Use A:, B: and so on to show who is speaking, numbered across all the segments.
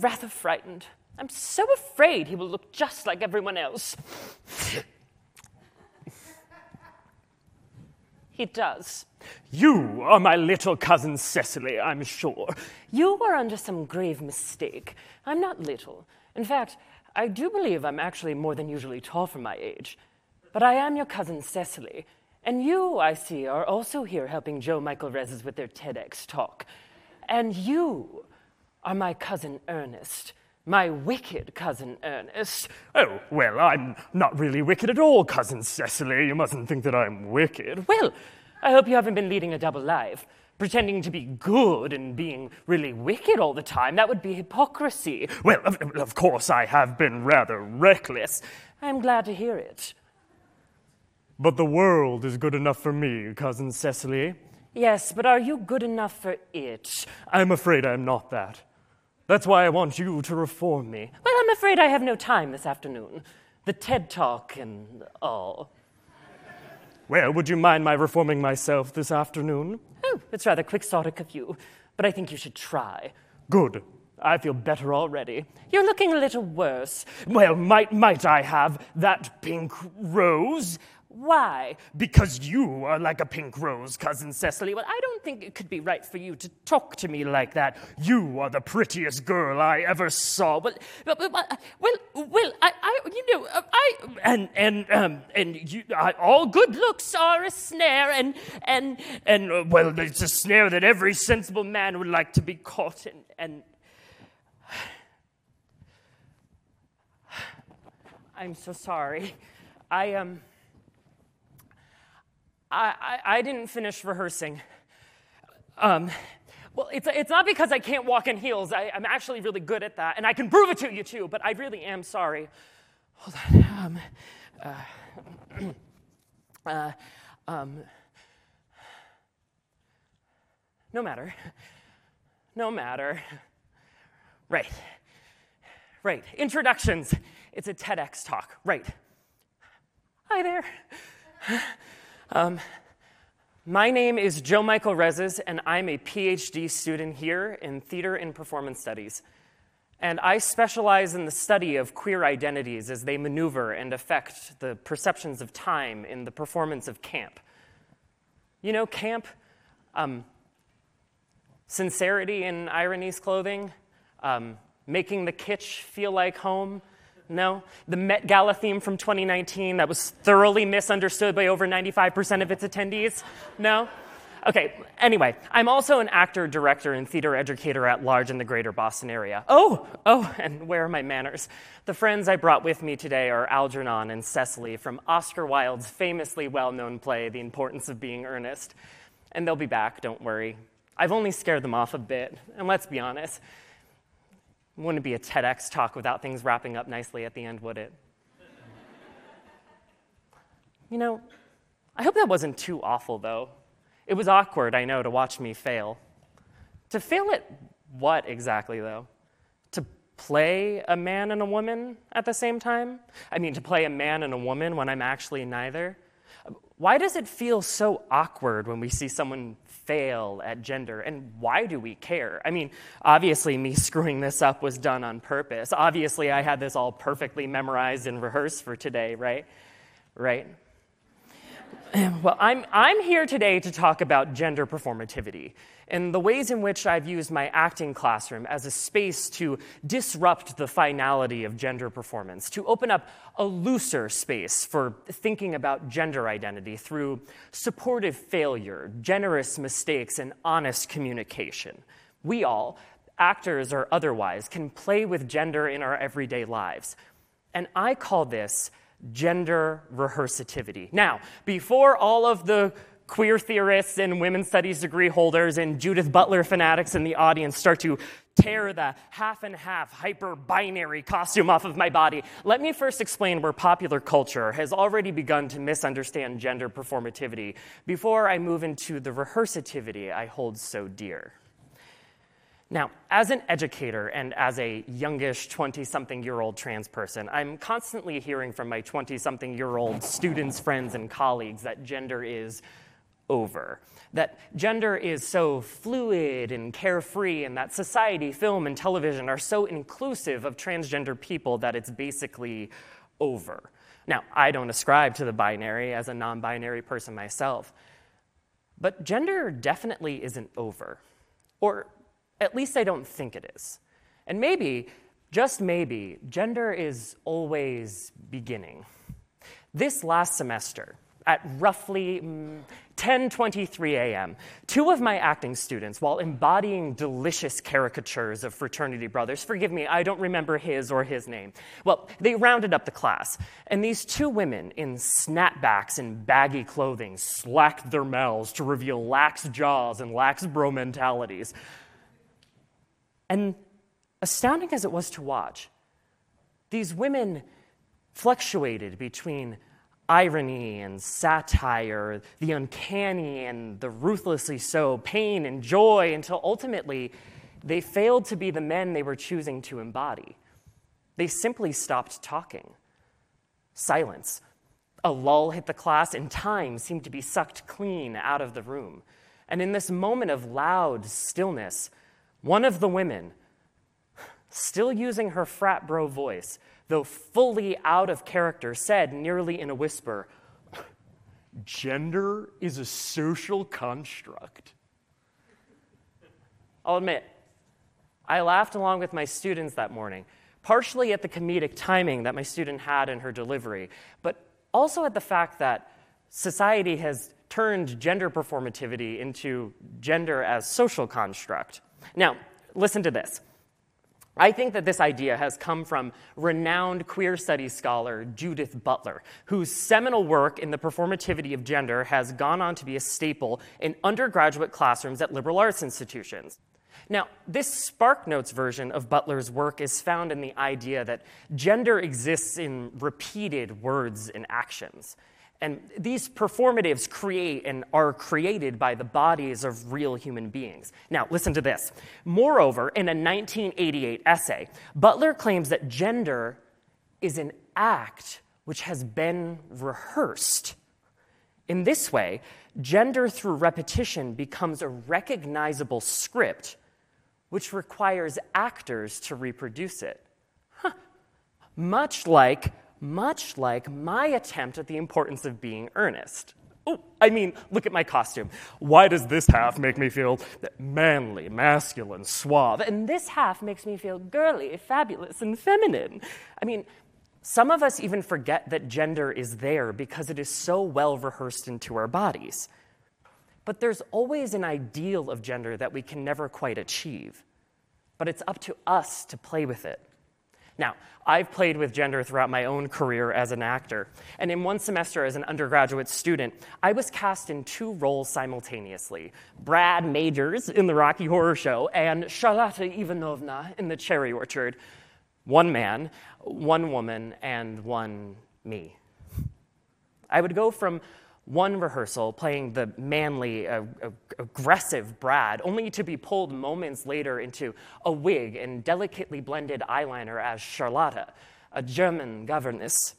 A: Well, I feel rather frightened. I'm so afraid he will look just like everyone else. he does.
B: You are my little cousin Cecily, I'm sure.
A: You are under some grave mistake. I'm not little. In fact, I do believe I'm actually more than usually tall for my age. But I am your cousin Cecily. And you, I see, are also here helping Joe Michael Rezes with their TEDx talk. And you are my cousin Ernest. My wicked cousin Ernest.
B: Oh, well, I'm not really wicked at all, cousin Cecily. You mustn't think that I'm wicked.
A: Well, I hope you haven't been leading a double life, pretending to be good and being really wicked all the time. That would be hypocrisy.
B: Well, of, of course, I have been rather reckless.
A: I'm glad to hear it.
B: But the world is good enough for me, cousin Cecily.
A: Yes, but are you good enough for it?
B: I'm afraid I'm not that. That's why I want you to reform me.
A: Well, I'm afraid I have no time this afternoon. The TED Talk and all.
B: Well, would you mind my reforming myself this afternoon?
A: Oh, it's rather quixotic of you, but I think you should try.
B: Good. I feel better already.
A: You're looking a little worse.
B: Well, might, might I have that pink rose?
A: Why?
B: Because you are like a pink rose, cousin Cecily.
A: Well, I don't think it could be right for you to talk to me like that.
B: You are the prettiest girl I ever saw.
A: Well, well, well, well I, I, you know, I,
B: and and um, and you, I, all good looks are a snare, and and and uh, well, it's a snare that every sensible man would like to be caught in, and.
A: I'm so sorry. I um. I, I, I didn't finish rehearsing. Um, well, it's, it's not because I can't walk in heels. I, am actually really good at that, and I can prove it to you too, but I really am sorry. Hold on. Um, uh, uh, um, no matter. No matter. Right. Right. Introductions. It's a TEDx talk. Right. Hi there. Um, my name is Joe Michael Rezes, and I'm a PhD student here in theater and performance studies. And I specialize in the study of queer identities as they maneuver and affect the perceptions of time in the performance of camp. You know, camp, um, sincerity in irony's clothing, um, making the kitsch feel like home, no? The Met Gala theme from 2019 that was thoroughly misunderstood by over 95% of its attendees? No? Okay, anyway, I'm also an actor, director, and theater educator at large in the greater Boston area. Oh, oh, and where are my manners? The friends I brought with me today are Algernon and Cecily from Oscar Wilde's famously well known play, The Importance of Being Earnest. And they'll be back, don't worry. I've only scared them off a bit, and let's be honest, wouldn't be a TEDx talk without things wrapping up nicely at the end, would it? you know, I hope that wasn't too awful, though. It was awkward, I know, to watch me fail. To fail at what exactly, though? To play a man and a woman at the same time? I mean, to play a man and a woman when I'm actually neither? Why does it feel so awkward when we see someone fail at gender, and why do we care? I mean, obviously, me screwing this up was done on purpose. Obviously, I had this all perfectly memorized and rehearsed for today, right? Right? Well, I'm, I'm here today to talk about gender performativity and the ways in which I've used my acting classroom as a space to disrupt the finality of gender performance, to open up a looser space for thinking about gender identity through supportive failure, generous mistakes, and honest communication. We all, actors or otherwise, can play with gender in our everyday lives. And I call this gender rehearsativity. Now, before all of the queer theorists and women's studies degree holders and Judith Butler fanatics in the audience start to tear the half and half hyper binary costume off of my body, let me first explain where popular culture has already begun to misunderstand gender performativity before I move into the rehearsativity I hold so dear. Now, as an educator and as a youngish 20 something year old trans person, I'm constantly hearing from my 20 something year old students, friends, and colleagues that gender is over. That gender is so fluid and carefree, and that society, film, and television are so inclusive of transgender people that it's basically over. Now, I don't ascribe to the binary as a non binary person myself, but gender definitely isn't over. Or at least I don't think it is. And maybe, just maybe, gender is always beginning. This last semester, at roughly 10:23 mm, a.m., two of my acting students, while embodying delicious caricatures of fraternity brothers, forgive me, I don't remember his or his name. Well, they rounded up the class, and these two women in snapbacks and baggy clothing slacked their mouths to reveal lax jaws and lax bro mentalities. And astounding as it was to watch, these women fluctuated between irony and satire, the uncanny and the ruthlessly so, pain and joy, until ultimately they failed to be the men they were choosing to embody. They simply stopped talking. Silence. A lull hit the class, and time seemed to be sucked clean out of the room. And in this moment of loud stillness, one of the women, still using her frat bro voice, though fully out of character, said nearly in a whisper, Gender is a social construct. I'll admit, I laughed along with my students that morning, partially at the comedic timing that my student had in her delivery, but also at the fact that society has turned gender performativity into gender as social construct. Now, listen to this. I think that this idea has come from renowned queer studies scholar Judith Butler, whose seminal work in the performativity of gender has gone on to be a staple in undergraduate classrooms at liberal arts institutions. Now, this SparkNotes version of Butler's work is found in the idea that gender exists in repeated words and actions. And these performatives create and are created by the bodies of real human beings. Now, listen to this. Moreover, in a 1988 essay, Butler claims that gender is an act which has been rehearsed. In this way, gender through repetition becomes a recognizable script which requires actors to reproduce it. Huh. Much like much like my attempt at the importance of being earnest. Oh, I mean, look at my costume. Why does this half make me feel manly, masculine, suave, and this half makes me feel girly, fabulous, and feminine? I mean, some of us even forget that gender is there because it is so well rehearsed into our bodies. But there's always an ideal of gender that we can never quite achieve. But it's up to us to play with it. Now, I've played with gender throughout my own career as an actor, and in one semester as an undergraduate student, I was cast in two roles simultaneously Brad Majors in the Rocky Horror Show and Charlotta Ivanovna in the Cherry Orchard. One man, one woman, and one me. I would go from one rehearsal playing the manly, uh, aggressive Brad, only to be pulled moments later into a wig and delicately blended eyeliner as Charlotta, a German governess.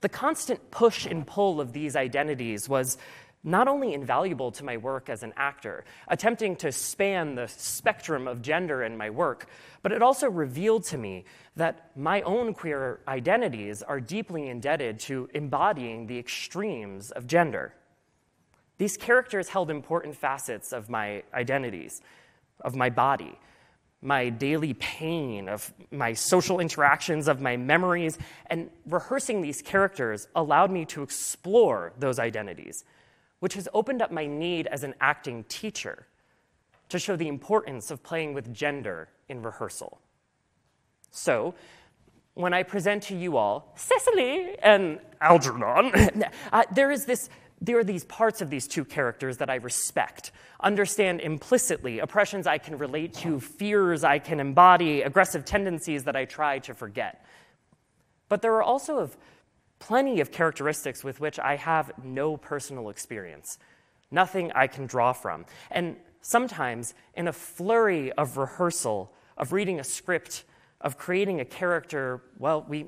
A: The constant push and pull of these identities was not only invaluable to my work as an actor, attempting to span the spectrum of gender in my work, but it also revealed to me that my own queer identities are deeply indebted to embodying the extremes of gender. These characters held important facets of my identities, of my body, my daily pain, of my social interactions, of my memories, and rehearsing these characters allowed me to explore those identities which has opened up my need as an acting teacher to show the importance of playing with gender in rehearsal. So, when I present to you all Cecily and Algernon, uh, there is this there are these parts of these two characters that I respect, understand implicitly, oppressions I can relate to, fears I can embody, aggressive tendencies that I try to forget. But there are also of plenty of characteristics with which I have no personal experience, nothing I can draw from. And sometimes, in a flurry of rehearsal, of reading a script, of creating a character, well, we,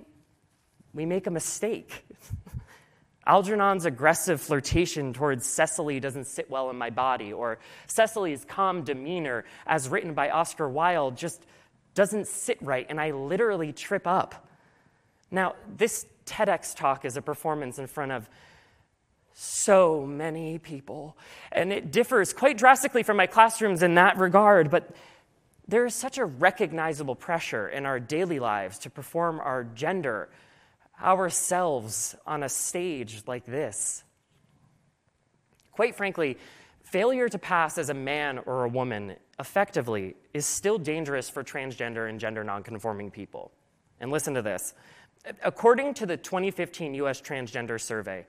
A: we make a mistake. Algernon's aggressive flirtation towards Cecily doesn't sit well in my body, or Cecily's calm demeanor, as written by Oscar Wilde, just doesn't sit right, and I literally trip up. Now, this TEDx talk is a performance in front of so many people, and it differs quite drastically from my classrooms in that regard, but there is such a recognizable pressure in our daily lives to perform our gender ourselves on a stage like this. Quite frankly, failure to pass as a man or a woman effectively is still dangerous for transgender and gender nonconforming people. And listen to this. According to the 2015 US Transgender Survey,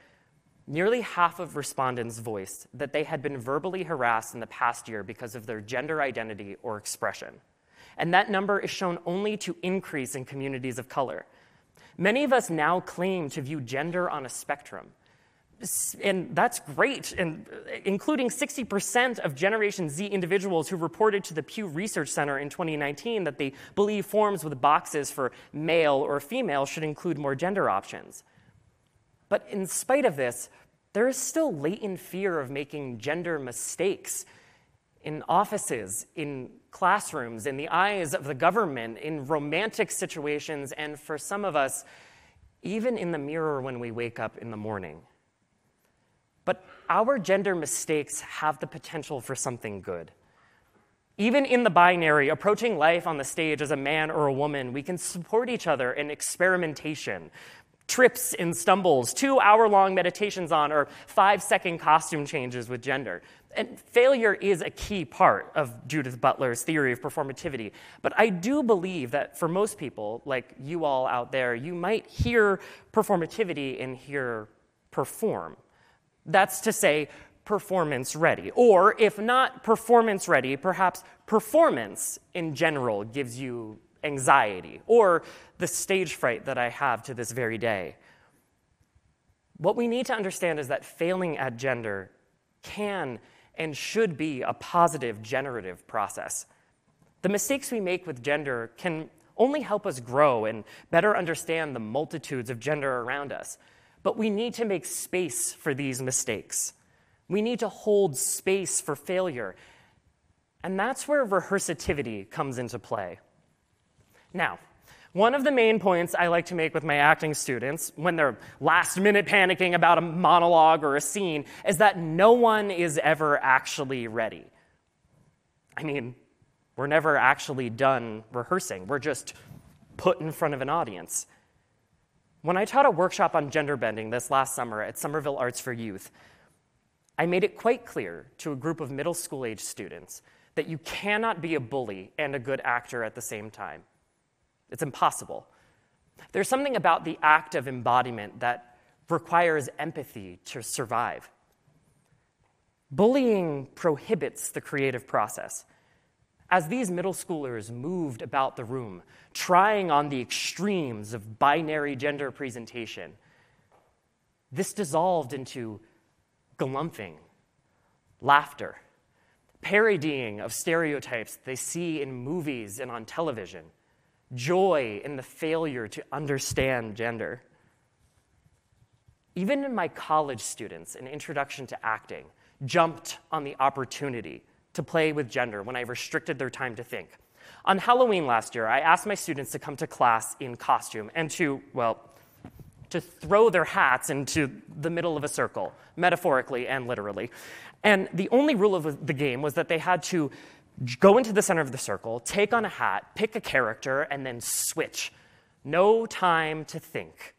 A: nearly half of respondents voiced that they had been verbally harassed in the past year because of their gender identity or expression. And that number is shown only to increase in communities of color. Many of us now claim to view gender on a spectrum. And that's great, and uh, including 60% of Generation Z individuals who reported to the Pew Research Center in 2019 that they believe forms with boxes for male or female should include more gender options. But in spite of this, there is still latent fear of making gender mistakes in offices, in classrooms, in the eyes of the government, in romantic situations, and for some of us, even in the mirror when we wake up in the morning. But our gender mistakes have the potential for something good. Even in the binary, approaching life on the stage as a man or a woman, we can support each other in experimentation, trips and stumbles, two hour long meditations on, or five second costume changes with gender. And failure is a key part of Judith Butler's theory of performativity. But I do believe that for most people, like you all out there, you might hear performativity and hear perform. That's to say, performance ready. Or if not performance ready, perhaps performance in general gives you anxiety or the stage fright that I have to this very day. What we need to understand is that failing at gender can and should be a positive generative process. The mistakes we make with gender can only help us grow and better understand the multitudes of gender around us. But we need to make space for these mistakes. We need to hold space for failure. And that's where rehearsativity comes into play. Now, one of the main points I like to make with my acting students when they're last minute panicking about a monologue or a scene is that no one is ever actually ready. I mean, we're never actually done rehearsing, we're just put in front of an audience. When I taught a workshop on gender bending this last summer at Somerville Arts for Youth, I made it quite clear to a group of middle school age students that you cannot be a bully and a good actor at the same time. It's impossible. There's something about the act of embodiment that requires empathy to survive. Bullying prohibits the creative process. As these middle schoolers moved about the room, trying on the extremes of binary gender presentation, this dissolved into galumphing, laughter, parodying of stereotypes they see in movies and on television joy in the failure to understand gender. Even in my college students, an introduction to acting jumped on the opportunity to play with gender when I restricted their time to think. On Halloween last year, I asked my students to come to class in costume and to, well, to throw their hats into the middle of a circle, metaphorically and literally. And the only rule of the game was that they had to go into the center of the circle, take on a hat, pick a character, and then switch. No time to think.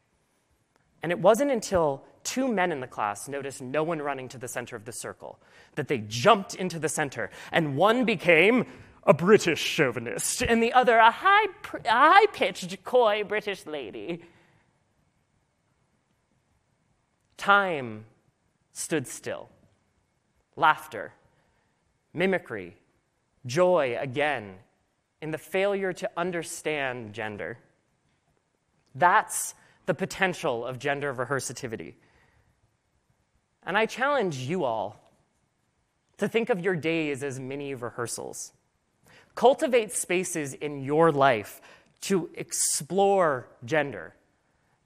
A: And it wasn't until two men in the class noticed no one running to the center of the circle that they jumped into the center, and one became a British chauvinist, and the other a high, high pitched, coy British lady. Time stood still. Laughter, mimicry, joy again in the failure to understand gender. That's the potential of gender rehearsativity. And I challenge you all to think of your days as mini rehearsals. Cultivate spaces in your life to explore gender.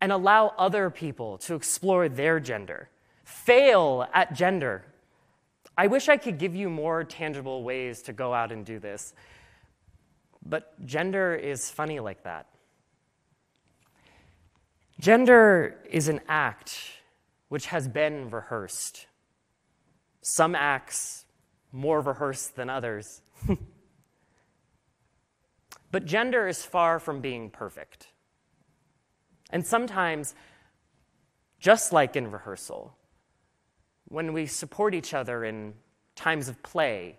A: and allow other people to explore their gender. Fail at gender. I wish I could give you more tangible ways to go out and do this, but gender is funny like that. Gender is an act which has been rehearsed. Some acts more rehearsed than others. but gender is far from being perfect. And sometimes, just like in rehearsal, when we support each other in times of play,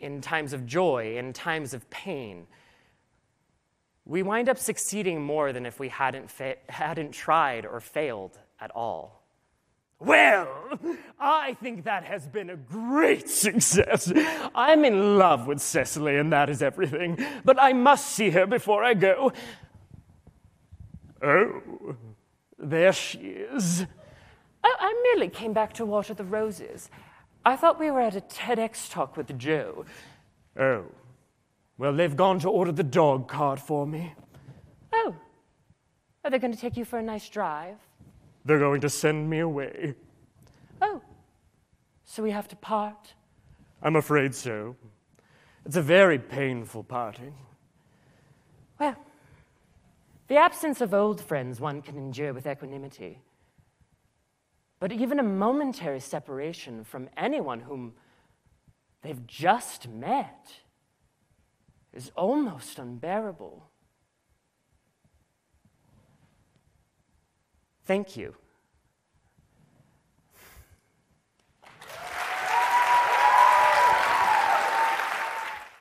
A: in times of joy, in times of pain, we wind up succeeding more than if we hadn't, fa- hadn't tried or failed at all.
B: Well, I think that has been a great success. I'm in love with Cecily, and that is everything. But I must see her before I go. Oh, there she is.
A: I, I merely came back to water the roses. I thought we were at a TEDx talk with Joe.
B: Oh, well, they've gone to order the dog cart for me.
A: Oh, are they going to take you for a nice drive?
B: They're going to send me away.
A: Oh, so we have to part?
B: I'm afraid so. It's a very painful parting.
A: Well, the absence of old friends one can endure with equanimity. But even a momentary separation from anyone whom they've just met is almost unbearable. Thank you